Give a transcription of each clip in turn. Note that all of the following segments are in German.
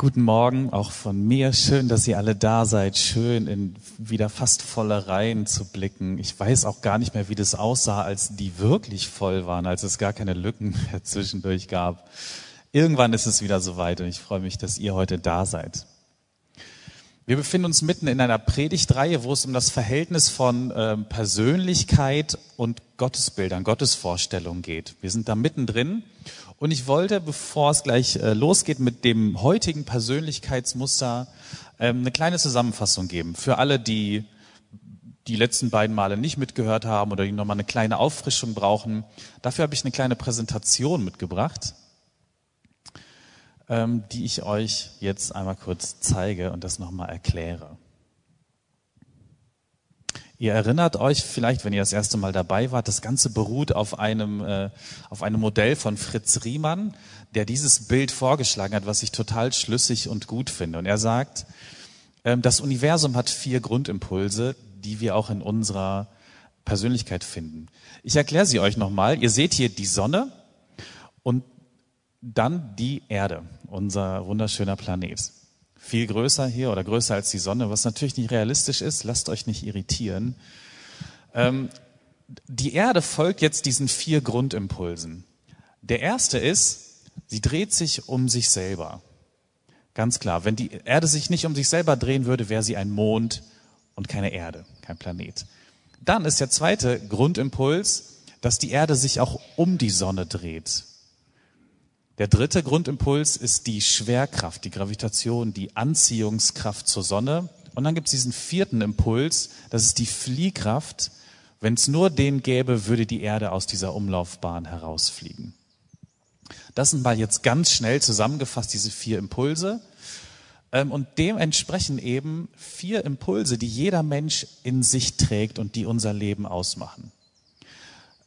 Guten Morgen auch von mir. Schön, dass ihr alle da seid. Schön, in wieder fast volle Reihen zu blicken. Ich weiß auch gar nicht mehr, wie das aussah, als die wirklich voll waren, als es gar keine Lücken mehr zwischendurch gab. Irgendwann ist es wieder soweit und ich freue mich, dass ihr heute da seid. Wir befinden uns mitten in einer Predigtreihe, wo es um das Verhältnis von äh, Persönlichkeit und Gottesbildern, Gottesvorstellungen geht. Wir sind da mittendrin und ich wollte, bevor es gleich äh, losgeht mit dem heutigen Persönlichkeitsmuster, ähm, eine kleine Zusammenfassung geben. Für alle, die die letzten beiden Male nicht mitgehört haben oder die nochmal eine kleine Auffrischung brauchen. Dafür habe ich eine kleine Präsentation mitgebracht, ähm, die ich euch jetzt einmal kurz zeige und das nochmal erkläre. Ihr erinnert euch vielleicht, wenn ihr das erste Mal dabei wart, das Ganze beruht auf einem, äh, auf einem Modell von Fritz Riemann, der dieses Bild vorgeschlagen hat, was ich total schlüssig und gut finde. Und er sagt, ähm, das Universum hat vier Grundimpulse, die wir auch in unserer Persönlichkeit finden. Ich erkläre sie euch nochmal. Ihr seht hier die Sonne und dann die Erde, unser wunderschöner Planet viel größer hier oder größer als die Sonne, was natürlich nicht realistisch ist. Lasst euch nicht irritieren. Ähm, die Erde folgt jetzt diesen vier Grundimpulsen. Der erste ist, sie dreht sich um sich selber. Ganz klar, wenn die Erde sich nicht um sich selber drehen würde, wäre sie ein Mond und keine Erde, kein Planet. Dann ist der zweite Grundimpuls, dass die Erde sich auch um die Sonne dreht. Der dritte Grundimpuls ist die Schwerkraft, die Gravitation, die Anziehungskraft zur Sonne. Und dann gibt es diesen vierten Impuls, das ist die Fliehkraft. Wenn es nur den gäbe, würde die Erde aus dieser Umlaufbahn herausfliegen. Das sind mal jetzt ganz schnell zusammengefasst, diese vier Impulse. Ähm, und dementsprechend eben vier Impulse, die jeder Mensch in sich trägt und die unser Leben ausmachen.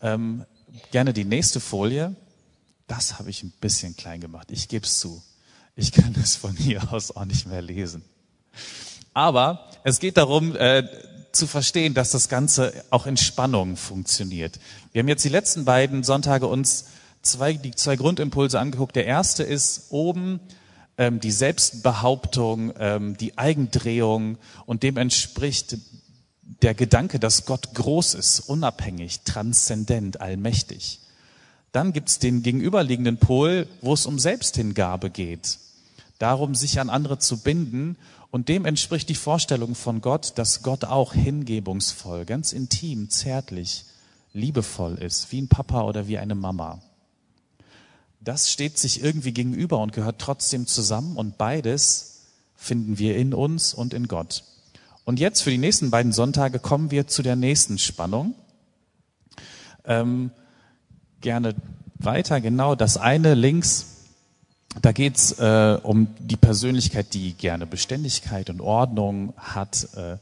Ähm, gerne die nächste Folie das habe ich ein bisschen klein gemacht. Ich gebe es zu. Ich kann es von hier aus auch nicht mehr lesen. Aber es geht darum, äh, zu verstehen, dass das Ganze auch in Spannung funktioniert. Wir haben jetzt die letzten beiden Sonntage uns zwei, die zwei Grundimpulse angeguckt. Der erste ist oben ähm, die Selbstbehauptung, ähm, die Eigendrehung und dem entspricht der Gedanke, dass Gott groß ist, unabhängig, transzendent, allmächtig. Dann gibt's den gegenüberliegenden Pol, wo es um Selbsthingabe geht. Darum, sich an andere zu binden. Und dem entspricht die Vorstellung von Gott, dass Gott auch hingebungsvoll, ganz intim, zärtlich, liebevoll ist, wie ein Papa oder wie eine Mama. Das steht sich irgendwie gegenüber und gehört trotzdem zusammen und beides finden wir in uns und in Gott. Und jetzt für die nächsten beiden Sonntage kommen wir zu der nächsten Spannung. Ähm, gerne weiter. Genau, das eine links, da geht's äh, um die Persönlichkeit, die gerne Beständigkeit und Ordnung hat. Äh,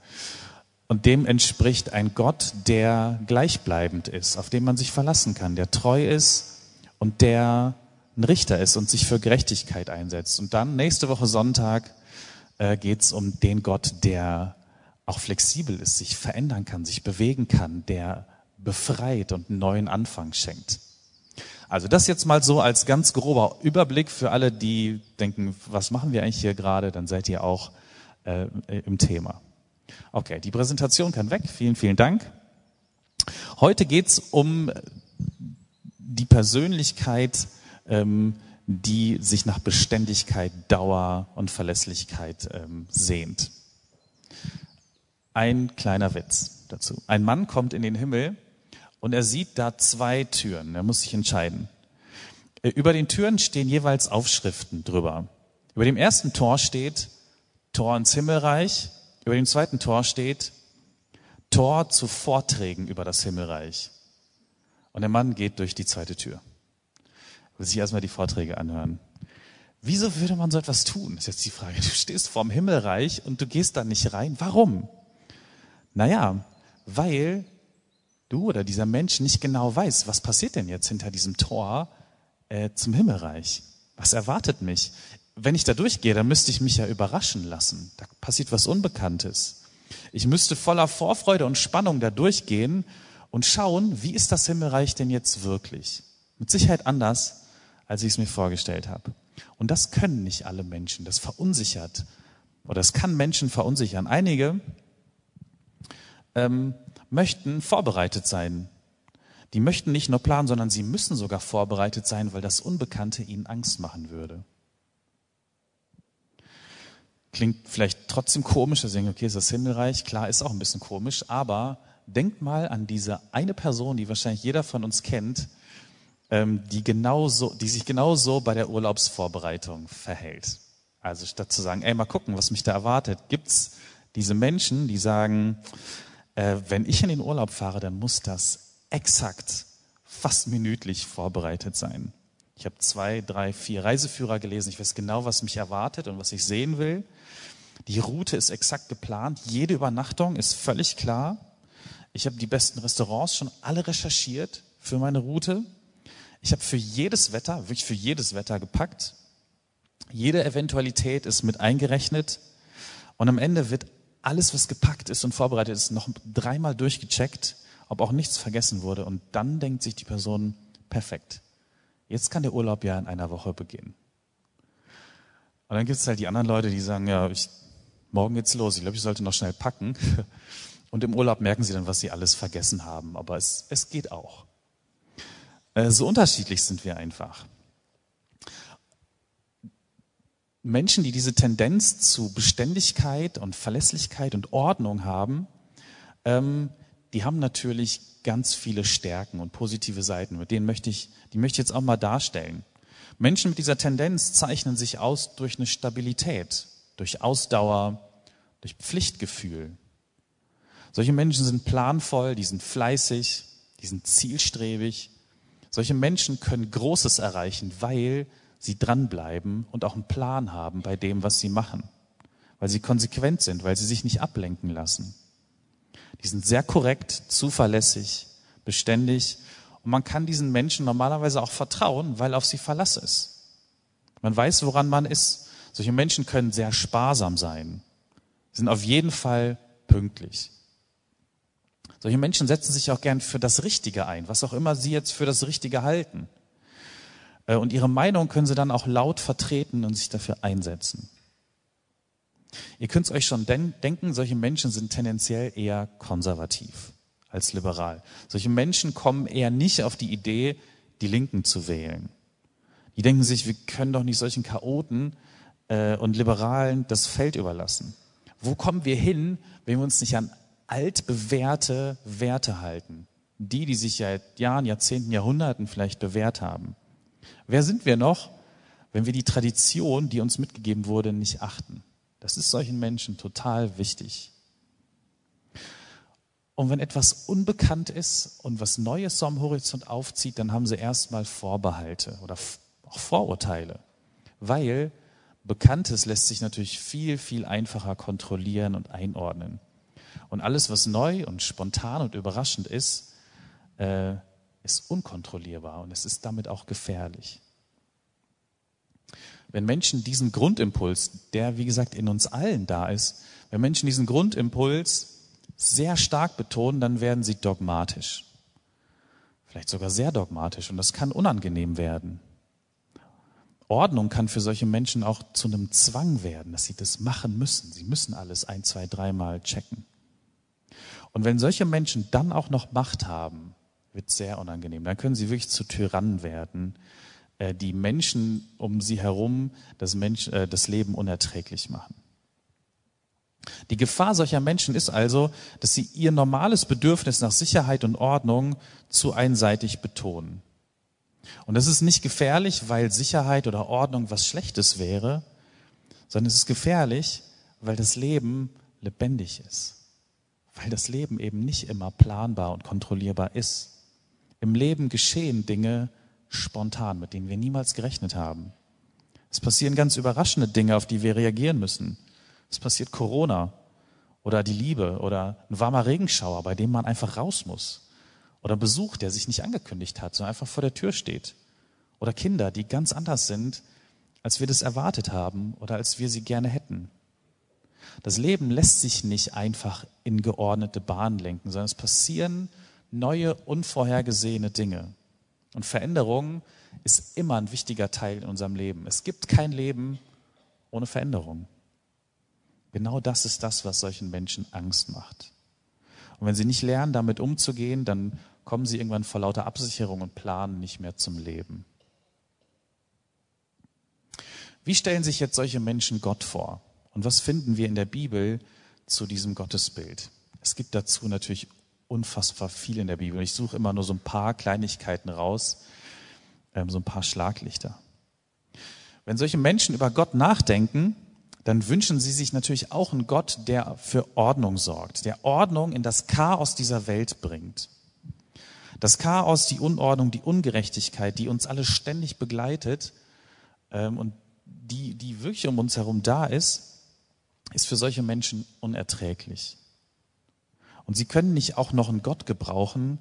und dem entspricht ein Gott, der gleichbleibend ist, auf den man sich verlassen kann, der treu ist und der ein Richter ist und sich für Gerechtigkeit einsetzt. Und dann nächste Woche Sonntag äh, geht's um den Gott, der auch flexibel ist, sich verändern kann, sich bewegen kann, der befreit und einen neuen Anfang schenkt. Also das jetzt mal so als ganz grober Überblick für alle, die denken, was machen wir eigentlich hier gerade, dann seid ihr auch äh, im Thema. Okay, die Präsentation kann weg. Vielen, vielen Dank. Heute geht's um die Persönlichkeit, ähm, die sich nach Beständigkeit, Dauer und Verlässlichkeit ähm, sehnt. Ein kleiner Witz dazu. Ein Mann kommt in den Himmel und er sieht da zwei Türen. Er muss sich entscheiden. Äh, über den Türen stehen jeweils Aufschriften drüber. Über dem ersten Tor steht Tor ins Himmelreich. Über dem zweiten Tor steht Tor zu Vorträgen über das Himmelreich. Und der Mann geht durch die zweite Tür. Will sich erstmal die Vorträge anhören. Wieso würde man so etwas tun? Ist jetzt die Frage. Du stehst vorm Himmelreich und du gehst da nicht rein. Warum? Naja, weil du oder dieser Mensch nicht genau weiß, was passiert denn jetzt hinter diesem Tor äh, zum Himmelreich? Was erwartet mich? Wenn ich da durchgehe, dann müsste ich mich ja überraschen lassen. Da passiert was Unbekanntes. Ich müsste voller Vorfreude und Spannung da durchgehen und schauen, wie ist das Himmelreich denn jetzt wirklich? Mit Sicherheit anders, als ich es mir vorgestellt habe. Und das können nicht alle Menschen. Das verunsichert oder es kann Menschen verunsichern. Einige ähm, möchten vorbereitet sein. Die möchten nicht nur planen, sondern sie müssen sogar vorbereitet sein, weil das Unbekannte ihnen Angst machen würde. Klingt vielleicht trotzdem komisch, denken, okay, ist das Himmelreich? Klar, ist auch ein bisschen komisch, aber denkt mal an diese eine Person, die wahrscheinlich jeder von uns kennt, ähm, die, genauso, die sich genauso bei der Urlaubsvorbereitung verhält. Also statt zu sagen, ey, mal gucken, was mich da erwartet, gibt's diese Menschen, die sagen, äh, wenn ich in den Urlaub fahre, dann muss das exakt, fast minütlich vorbereitet sein. Ich habe zwei, drei, vier Reiseführer gelesen. Ich weiß genau, was mich erwartet und was ich sehen will. Die Route ist exakt geplant. Jede Übernachtung ist völlig klar. Ich habe die besten Restaurants schon alle recherchiert für meine Route. Ich habe für jedes Wetter, wirklich für jedes Wetter gepackt. Jede Eventualität ist mit eingerechnet. Und am Ende wird alles, was gepackt ist und vorbereitet ist, noch dreimal durchgecheckt, ob auch nichts vergessen wurde. Und dann denkt sich die Person, perfekt. Jetzt kann der Urlaub ja in einer Woche beginnen. Und dann gibt es halt die anderen Leute, die sagen, ja, ich, morgen geht's los. Ich glaube, ich sollte noch schnell packen. Und im Urlaub merken sie dann, was sie alles vergessen haben. Aber es, es geht auch. Äh, so unterschiedlich sind wir einfach. Menschen, die diese Tendenz zu Beständigkeit und Verlässlichkeit und Ordnung haben, ähm, die haben natürlich ganz viele Stärken und positive Seiten. Mit denen möchte ich, die möchte ich jetzt auch mal darstellen. Menschen mit dieser Tendenz zeichnen sich aus durch eine Stabilität, durch Ausdauer, durch Pflichtgefühl. Solche Menschen sind planvoll, die sind fleißig, die sind zielstrebig. Solche Menschen können Großes erreichen, weil sie dranbleiben und auch einen Plan haben bei dem, was sie machen. Weil sie konsequent sind, weil sie sich nicht ablenken lassen. Die sind sehr korrekt, zuverlässig, beständig und man kann diesen Menschen normalerweise auch vertrauen, weil auf sie Verlass ist. Man weiß, woran man ist. Solche Menschen können sehr sparsam sein, sind auf jeden Fall pünktlich. Solche Menschen setzen sich auch gern für das Richtige ein, was auch immer sie jetzt für das Richtige halten. Äh, und ihre Meinung können sie dann auch laut vertreten und sich dafür einsetzen. Ihr könnt es euch schon denken, solche Menschen sind tendenziell eher konservativ als liberal. Solche Menschen kommen eher nicht auf die Idee, die Linken zu wählen. Die denken sich, wir können doch nicht solchen Chaoten äh, und Liberalen das Feld überlassen. Wo kommen wir hin, wenn wir uns nicht an altbewährte Werte halten? Die, die sich seit Jahren, Jahrzehnten, Jahrhunderten vielleicht bewährt haben. Wer sind wir noch, wenn wir die Tradition, die uns mitgegeben wurde, nicht achten? Das ist solchen Menschen total wichtig. Und wenn etwas unbekannt ist und was Neues so am Horizont aufzieht, dann haben sie erstmal Vorbehalte oder auch Vorurteile. Weil Bekanntes lässt sich natürlich viel, viel einfacher kontrollieren und einordnen. Und alles, was neu und spontan und überraschend ist, äh, ist unkontrollierbar und es ist damit auch gefährlich. Wenn Menschen diesen Grundimpuls, der wie gesagt in uns allen da ist, wenn Menschen diesen Grundimpuls sehr stark betonen, dann werden sie dogmatisch. Vielleicht sogar sehr dogmatisch und das kann unangenehm werden. Ordnung kann für solche Menschen auch zu einem Zwang werden, dass sie das machen müssen. Sie müssen alles ein, zwei, dreimal checken. Und wenn solche Menschen dann auch noch Macht haben, wird sehr unangenehm. Dann können sie wirklich zu Tyrannen werden, äh, die Menschen um sie herum das, Mensch, äh, das Leben unerträglich machen. Die Gefahr solcher Menschen ist also, dass sie ihr normales Bedürfnis nach Sicherheit und Ordnung zu einseitig betonen. Und das ist nicht gefährlich, weil Sicherheit oder Ordnung was Schlechtes wäre, sondern es ist gefährlich, weil das Leben lebendig ist. Weil das Leben eben nicht immer planbar und kontrollierbar ist. Im Leben geschehen Dinge, spontan, mit denen wir niemals gerechnet haben. Es passieren ganz überraschende Dinge, auf die wir reagieren müssen. Es passiert Corona oder die Liebe oder ein warmer Regenschauer, bei dem man einfach raus muss. Oder Besuch, der sich nicht angekündigt hat, sondern einfach vor der Tür steht. Oder Kinder, die ganz anders sind, als wir das erwartet haben oder als wir sie gerne hätten. Das Leben lässt sich nicht einfach in geordnete Bahnen lenken, sondern es passieren neue, unvorhergesehene Dinge. Und Veränderungen ist immer ein wichtiger Teil in unserem Leben. Es gibt kein Leben ohne Veränderung. Genau das ist das, was solchen Menschen Angst macht. Und wenn sie nicht lernen, damit umzugehen, dann kommen sie irgendwann vor lauter Absicherung und Planen nicht mehr zum Leben. Wie stellen sich jetzt solche Menschen Gott vor? Und was finden wir in der Bibel zu diesem Gottesbild? Es gibt dazu natürlich unfassbar viel in der Bibel. Ich suche immer nur so ein paar Kleinigkeiten raus, ähm, so ein paar Schlaglichter. Wenn solche Menschen über Gott nachdenken, dann wünschen sie sich natürlich auch einen Gott, der für Ordnung sorgt, der Ordnung in das Chaos dieser Welt bringt. Das Chaos, die Unordnung, die Ungerechtigkeit, die uns alle ständig begleitet ähm, und die, die wirklich um uns herum da ist, ist für solche Menschen unerträglich. Und sie können nicht auch noch einen Gott gebrauchen,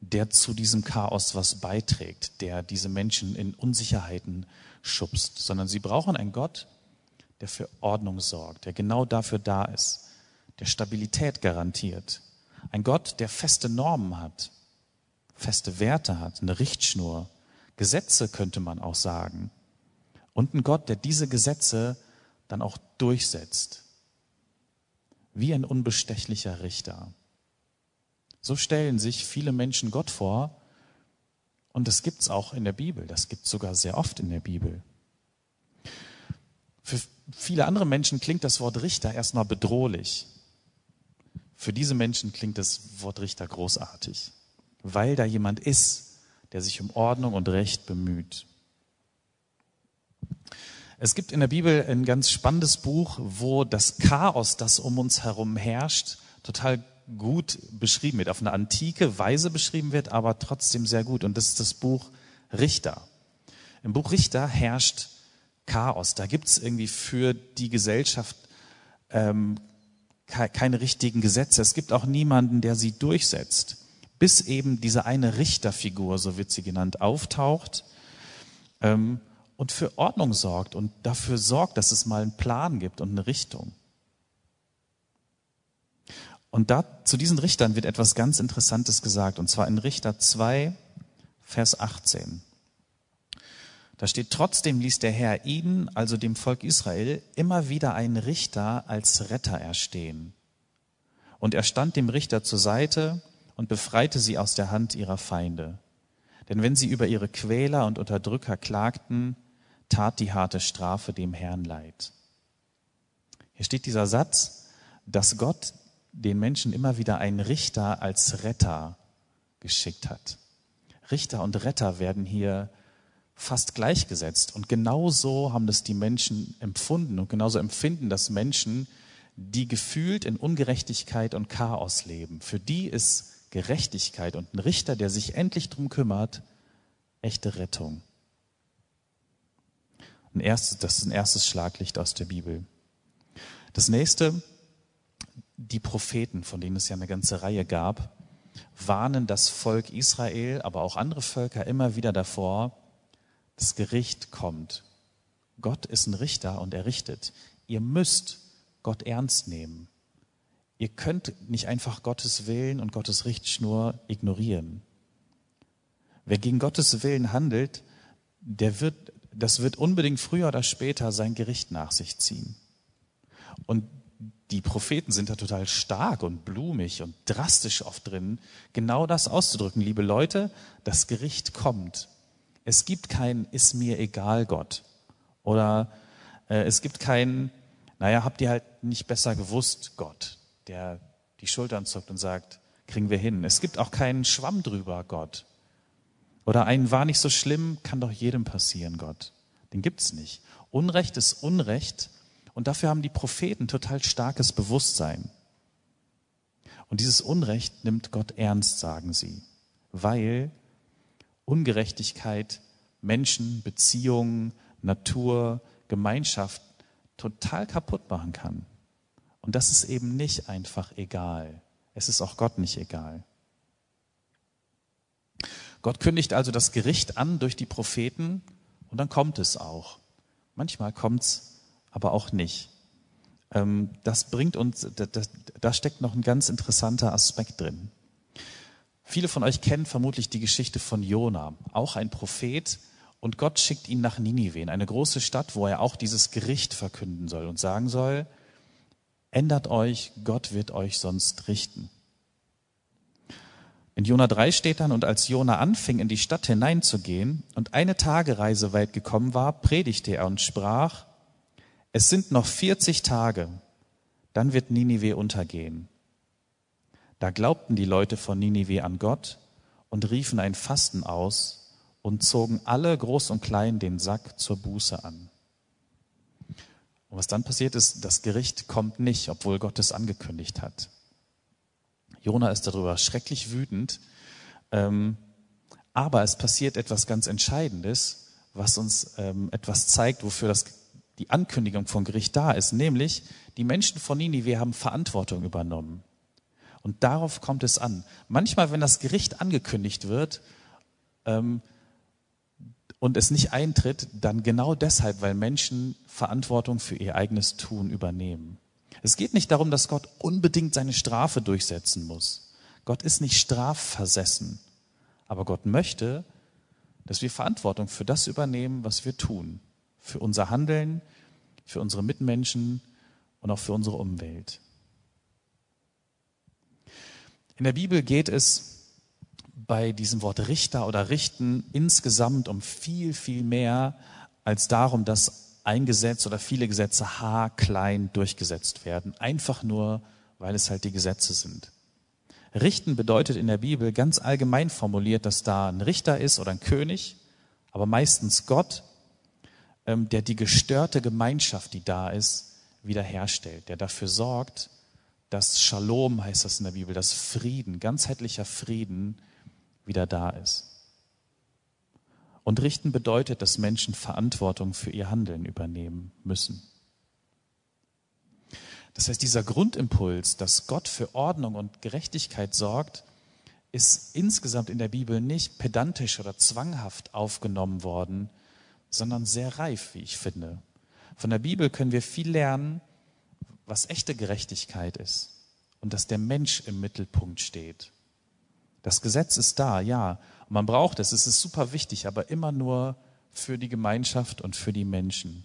der zu diesem Chaos was beiträgt, der diese Menschen in Unsicherheiten schubst, sondern sie brauchen einen Gott, der für Ordnung sorgt, der genau dafür da ist, der Stabilität garantiert. Ein Gott, der feste Normen hat, feste Werte hat, eine Richtschnur, Gesetze könnte man auch sagen. Und ein Gott, der diese Gesetze dann auch durchsetzt. Wie ein unbestechlicher Richter. So stellen sich viele Menschen Gott vor. Und das gibt's auch in der Bibel. Das gibt's sogar sehr oft in der Bibel. Für viele andere Menschen klingt das Wort Richter erstmal bedrohlich. Für diese Menschen klingt das Wort Richter großartig, weil da jemand ist, der sich um Ordnung und Recht bemüht. Es gibt in der Bibel ein ganz spannendes Buch, wo das Chaos, das um uns herum herrscht, total gut beschrieben wird, auf eine antike Weise beschrieben wird, aber trotzdem sehr gut. Und das ist das Buch Richter. Im Buch Richter herrscht Chaos. Da gibt's irgendwie für die Gesellschaft ähm, keine richtigen Gesetze. Es gibt auch niemanden, der sie durchsetzt, bis eben diese eine Richterfigur, so wird sie genannt, auftaucht ähm, und für Ordnung sorgt und dafür sorgt, dass es mal einen Plan gibt und eine Richtung. Und da, zu diesen Richtern wird etwas ganz Interessantes gesagt, und zwar in Richter 2, Vers 18. Da steht, trotzdem ließ der Herr ihnen, also dem Volk Israel, immer wieder einen Richter als Retter erstehen. Und er stand dem Richter zur Seite und befreite sie aus der Hand ihrer Feinde. Denn wenn sie über ihre Quäler und Unterdrücker klagten, tat die harte Strafe dem Herrn leid. Hier steht dieser Satz, dass Gott den Menschen immer wieder einen Richter als Retter geschickt hat. Richter und Retter werden hier fast gleichgesetzt. Und genauso haben das die Menschen empfunden und genauso empfinden das Menschen, die gefühlt in Ungerechtigkeit und Chaos leben. Für die ist Gerechtigkeit und ein Richter, der sich endlich drum kümmert, echte Rettung. Ein erstes, das ist ein erstes Schlaglicht aus der Bibel. Das nächste, die Propheten, von denen es ja eine ganze Reihe gab, warnen das Volk Israel, aber auch andere Völker immer wieder davor, das Gericht kommt. Gott ist ein Richter und er richtet. Ihr müsst Gott ernst nehmen. Ihr könnt nicht einfach Gottes Willen und Gottes Richtschnur ignorieren. Wer gegen Gottes Willen handelt, der wird, das wird unbedingt früher oder später sein Gericht nach sich ziehen. Und die Propheten sind da total stark und blumig und drastisch oft drin, genau das auszudrücken. Liebe Leute, das Gericht kommt. Es gibt kein ist mir egal Gott. Oder äh, es gibt kein, naja, habt ihr halt nicht besser gewusst Gott, der die Schultern zuckt und sagt, kriegen wir hin. Es gibt auch keinen Schwamm drüber Gott. Oder ein war nicht so schlimm, kann doch jedem passieren Gott. Den gibt's nicht. Unrecht ist Unrecht und dafür haben die Propheten total starkes Bewusstsein. Und dieses Unrecht nimmt Gott ernst, sagen sie, weil Ungerechtigkeit Menschen, Beziehungen, Natur, Gemeinschaft total kaputt machen kann. Und das ist eben nicht einfach egal. Es ist auch Gott nicht egal. Gott kündigt also das Gericht an durch die Propheten und dann kommt es auch. Manchmal kommt es aber auch nicht. Ähm, das bringt uns, da steckt noch ein ganz interessanter Aspekt drin. Viele von euch kennen vermutlich die Geschichte von Jona, auch ein Prophet. Und Gott schickt ihn nach Ninive, in eine große Stadt, wo er auch dieses Gericht verkünden soll und sagen soll, ändert euch, Gott wird euch sonst richten. In Jona 3 steht dann, und als Jona anfing, in die Stadt hineinzugehen und eine Tagereise weit gekommen war, predigte er und sprach, es sind noch 40 Tage, dann wird Ninive untergehen. Da glaubten die Leute von Ninive an Gott und riefen ein Fasten aus und zogen alle groß und klein den Sack zur Buße an. Und was dann passiert ist, das Gericht kommt nicht, obwohl Gott es angekündigt hat. Jona ist darüber schrecklich wütend, ähm, aber es passiert etwas ganz Entscheidendes, was uns ähm, etwas zeigt, wofür das, die Ankündigung von Gericht da ist, nämlich die Menschen von Ninive haben Verantwortung übernommen. Und darauf kommt es an. Manchmal, wenn das Gericht angekündigt wird ähm, und es nicht eintritt, dann genau deshalb, weil Menschen Verantwortung für ihr eigenes Tun übernehmen. Es geht nicht darum, dass Gott unbedingt seine Strafe durchsetzen muss. Gott ist nicht strafversessen. Aber Gott möchte, dass wir Verantwortung für das übernehmen, was wir tun. Für unser Handeln, für unsere Mitmenschen und auch für unsere Umwelt. In der Bibel geht es bei diesem Wort Richter oder Richten insgesamt um viel, viel mehr als darum, dass ein Gesetz oder viele Gesetze haarklein durchgesetzt werden. Einfach nur, weil es halt die Gesetze sind. Richten bedeutet in der Bibel ganz allgemein formuliert, dass da ein Richter ist oder ein König, aber meistens Gott, der die gestörte Gemeinschaft, die da ist, wiederherstellt, der dafür sorgt, dass Shalom, heißt das in der Bibel, dass Frieden, ganzheitlicher Frieden wieder da ist. Und richten bedeutet, dass Menschen Verantwortung für ihr Handeln übernehmen müssen. Das heißt, dieser Grundimpuls, dass Gott für Ordnung und Gerechtigkeit sorgt, ist insgesamt in der Bibel nicht pedantisch oder zwanghaft aufgenommen worden, sondern sehr reif, wie ich finde. Von der Bibel können wir viel lernen, was echte Gerechtigkeit ist und dass der Mensch im Mittelpunkt steht. Das Gesetz ist da, ja, und man braucht es, es ist super wichtig, aber immer nur für die Gemeinschaft und für die Menschen.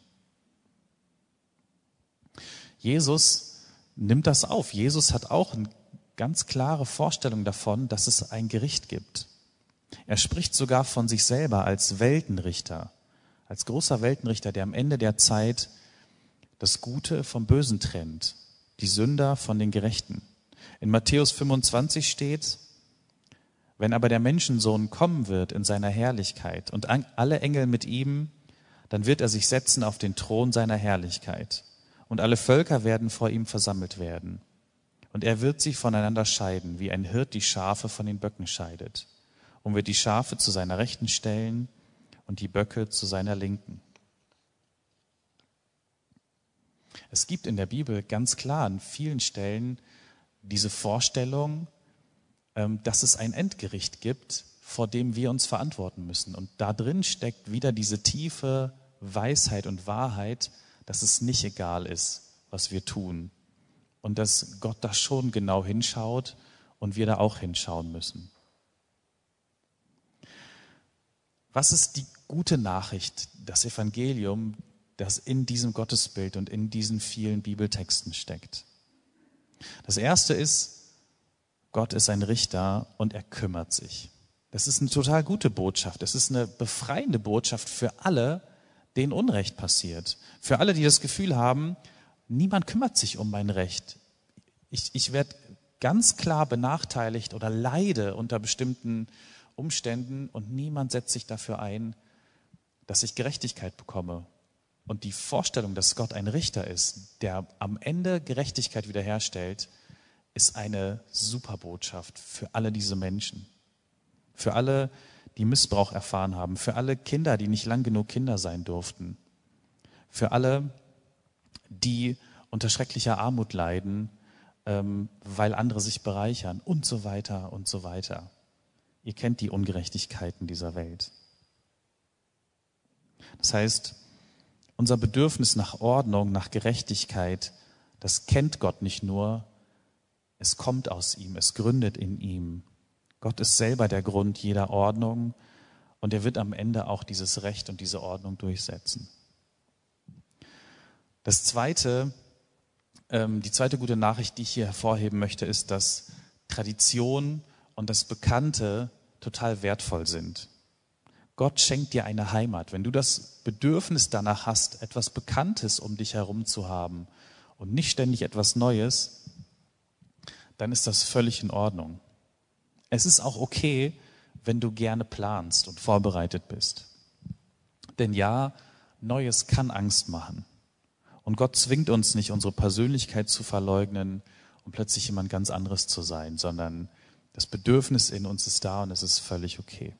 Jesus nimmt das auf. Jesus hat auch eine ganz klare Vorstellung davon, dass es ein Gericht gibt. Er spricht sogar von sich selber als Weltenrichter, als großer Weltenrichter, der am Ende der Zeit das Gute vom Bösen trennt, die Sünder von den Gerechten. In Matthäus 25 steht, wenn aber der Menschensohn kommen wird in seiner Herrlichkeit und alle Engel mit ihm, dann wird er sich setzen auf den Thron seiner Herrlichkeit und alle Völker werden vor ihm versammelt werden. Und er wird sie voneinander scheiden, wie ein Hirt die Schafe von den Böcken scheidet, und wird die Schafe zu seiner Rechten stellen und die Böcke zu seiner Linken. Es gibt in der Bibel ganz klar an vielen Stellen diese Vorstellung, ähm, dass es ein Endgericht gibt, vor dem wir uns verantworten müssen. Und da drin steckt wieder diese tiefe Weisheit und Wahrheit, dass es nicht egal ist, was wir tun. Und dass Gott da schon genau hinschaut und wir da auch hinschauen müssen. Was ist die gute Nachricht, das Evangelium, das in diesem Gottesbild und in diesen vielen Bibeltexten steckt. Das erste ist, Gott ist ein Richter und er kümmert sich. Das ist eine total gute Botschaft. Es ist eine befreiende Botschaft für alle, denen Unrecht passiert. Für alle, die das Gefühl haben, niemand kümmert sich um mein Recht. Ich, ich werde ganz klar benachteiligt oder leide unter bestimmten Umständen und niemand setzt sich dafür ein, dass ich Gerechtigkeit bekomme und die Vorstellung, dass Gott ein Richter ist, der am Ende Gerechtigkeit wiederherstellt, ist eine Superbotschaft für alle diese Menschen. Für alle, die Missbrauch erfahren haben. Für alle Kinder, die nicht lang genug Kinder sein durften. Für alle, die unter schrecklicher Armut leiden, ähm, weil andere sich bereichern und so weiter und so weiter. Ihr kennt die Ungerechtigkeiten dieser Welt. Das heißt, unser Bedürfnis nach Ordnung, nach Gerechtigkeit, das kennt Gott nicht nur, es kommt aus ihm, es gründet in ihm. Gott ist selber der Grund jeder Ordnung Und er wird am Ende auch dieses Recht und diese Ordnung durchsetzen. Das zweite, ähm, die zweite gute Nachricht, die ich hier hervorheben möchte, ist, dass Tradition und das Bekannte total wertvoll sind. Gott schenkt dir eine Heimat. Wenn du das Bedürfnis danach hast, etwas Bekanntes um dich herum zu haben und nicht ständig etwas Neues, dann ist das völlig in Ordnung. Es ist auch okay, wenn du gerne planst und vorbereitet bist. Denn ja, Neues kann Angst machen. Und Gott zwingt uns nicht, unsere Persönlichkeit zu verleugnen und plötzlich jemand ganz anderes zu sein, sondern das Bedürfnis in uns ist da und es ist völlig okay.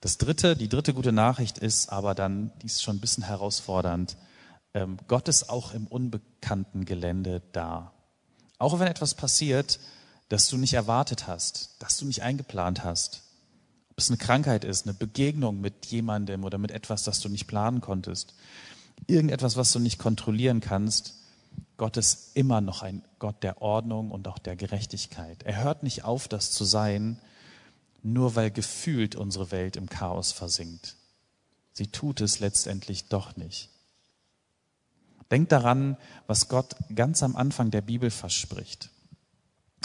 Das dritte, die dritte gute Nachricht ist aber dann, die ist schon ein bisschen herausfordernd, ähm, Gott ist auch im unbekannten Gelände da. Auch wenn etwas passiert, das du nicht erwartet hast, das du nicht eingeplant hast. Ob es eine Krankheit ist, eine Begegnung mit jemandem oder mit etwas, das du nicht planen konntest. Irgendetwas, was du nicht kontrollieren kannst. Gott ist immer noch ein Gott der Ordnung und auch der Gerechtigkeit. Er hört nicht auf, das zu sein, nur weil gefühlt unsere Welt im Chaos versinkt. Sie tut es letztendlich doch nicht. Denkt daran, was Gott ganz am Anfang der Bibel verspricht.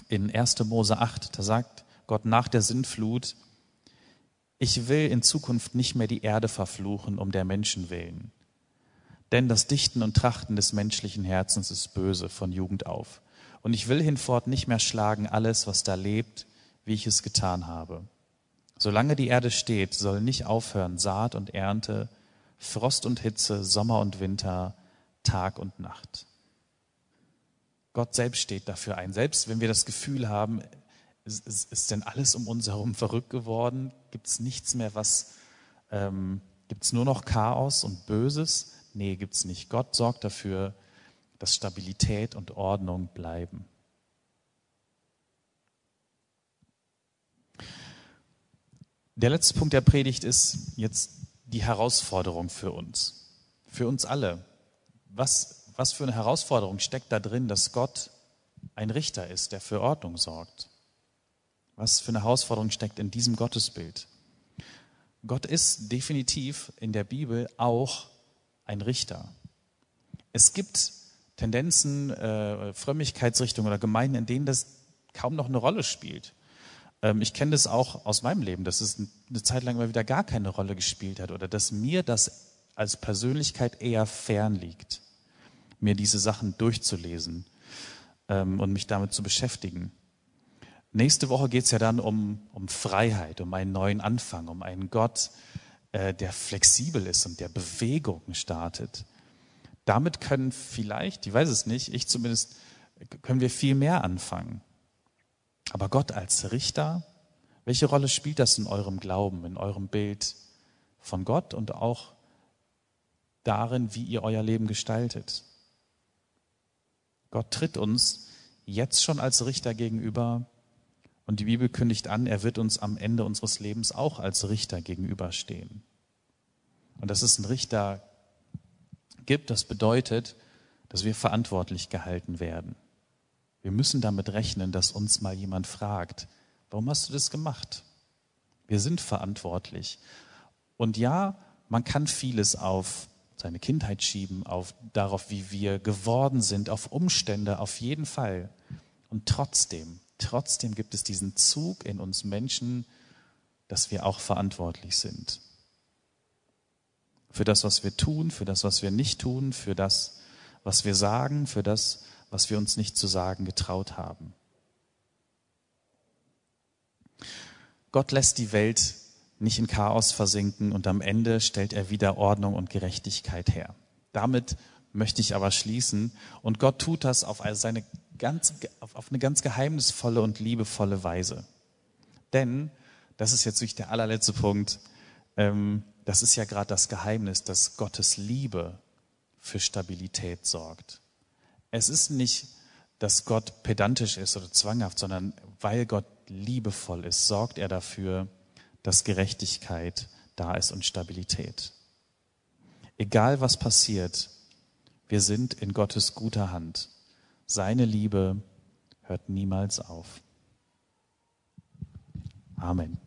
In 1. Mose 8, da sagt Gott nach der Sintflut, ich will in Zukunft nicht mehr die Erde verfluchen um der Menschen willen. Denn das Dichten und Trachten des menschlichen Herzens ist böse von Jugend auf. Und ich will hinfort nicht mehr schlagen alles, was da lebt, wie ich es getan habe. Solange die Erde steht, soll nicht aufhören Saat und Ernte, Frost und Hitze, Sommer und Winter, Tag und Nacht. Gott selbst steht dafür ein. Selbst wenn wir das Gefühl haben, ist, ist, denn alles um uns herum verrückt geworden? Gibt es nichts mehr, was, ähm, gibt es nur noch Chaos und Böses? Nee, gibt es nicht. Gott sorgt dafür, dass Stabilität und Ordnung bleiben. Der letzte Punkt der Predigt ist jetzt die Herausforderung für uns, für uns alle. Was, was für eine Herausforderung steckt da drin, dass Gott ein Richter ist, der für Ordnung sorgt? Was für eine Herausforderung steckt in diesem Gottesbild? Gott ist definitiv in der Bibel auch ein Richter. Es gibt Tendenzen, äh, Frömmigkeitsrichtungen oder Gemeinden, in denen das kaum noch eine Rolle spielt. Ähm, ich kenne das auch aus meinem Leben, dass es eine Zeit lang immer wieder gar keine Rolle gespielt hat oder dass mir das als Persönlichkeit eher fern liegt, mir diese Sachen durchzulesen ähm, und mich damit zu beschäftigen. Nächste Woche geht es ja dann um, um Freiheit, um einen neuen Anfang, um einen Gott, äh, der flexibel ist und der Bewegungen startet. Damit können vielleicht, ich weiß es nicht, ich zumindest, können wir viel mehr anfangen. Aber Gott als Richter, welche Rolle spielt das in eurem Glauben, in eurem Bild von Gott und auch darin, wie ihr euer Leben gestaltet? Gott tritt uns jetzt schon als Richter gegenüber und die Bibel kündigt an, er wird uns am Ende unseres Lebens auch als Richter gegenüberstehen. Und dass es einen Richter gibt, das bedeutet, dass wir verantwortlich gehalten werden. Wir müssen damit rechnen, dass uns mal jemand fragt, warum hast du das gemacht? Wir sind verantwortlich. Und ja, man kann vieles auf seine Kindheit schieben, auf darauf, wie wir geworden sind, auf Umstände, auf jeden Fall. Und trotzdem, trotzdem gibt es diesen Zug in uns Menschen, dass wir auch verantwortlich sind. Für das, was wir tun, für das, was wir nicht tun, für das, was wir sagen, für das, was wir uns nicht zu sagen getraut haben. Gott lässt die Welt nicht in Chaos versinken und am Ende stellt er wieder Ordnung und Gerechtigkeit her. Damit möchte ich aber schließen und Gott tut das auf seine ganz, auf eine ganz geheimnisvolle und liebevolle Weise. Denn, das ist jetzt wirklich der allerletzte Punkt, ähm, das ist ja gerade das Geheimnis, dass Gottes Liebe für Stabilität sorgt. Es ist nicht, dass Gott pedantisch ist oder zwanghaft, sondern weil Gott liebevoll ist, sorgt er dafür, dass Gerechtigkeit da ist und Stabilität. Egal was passiert, wir sind in Gottes guter Hand. Seine Liebe hört niemals auf. Amen.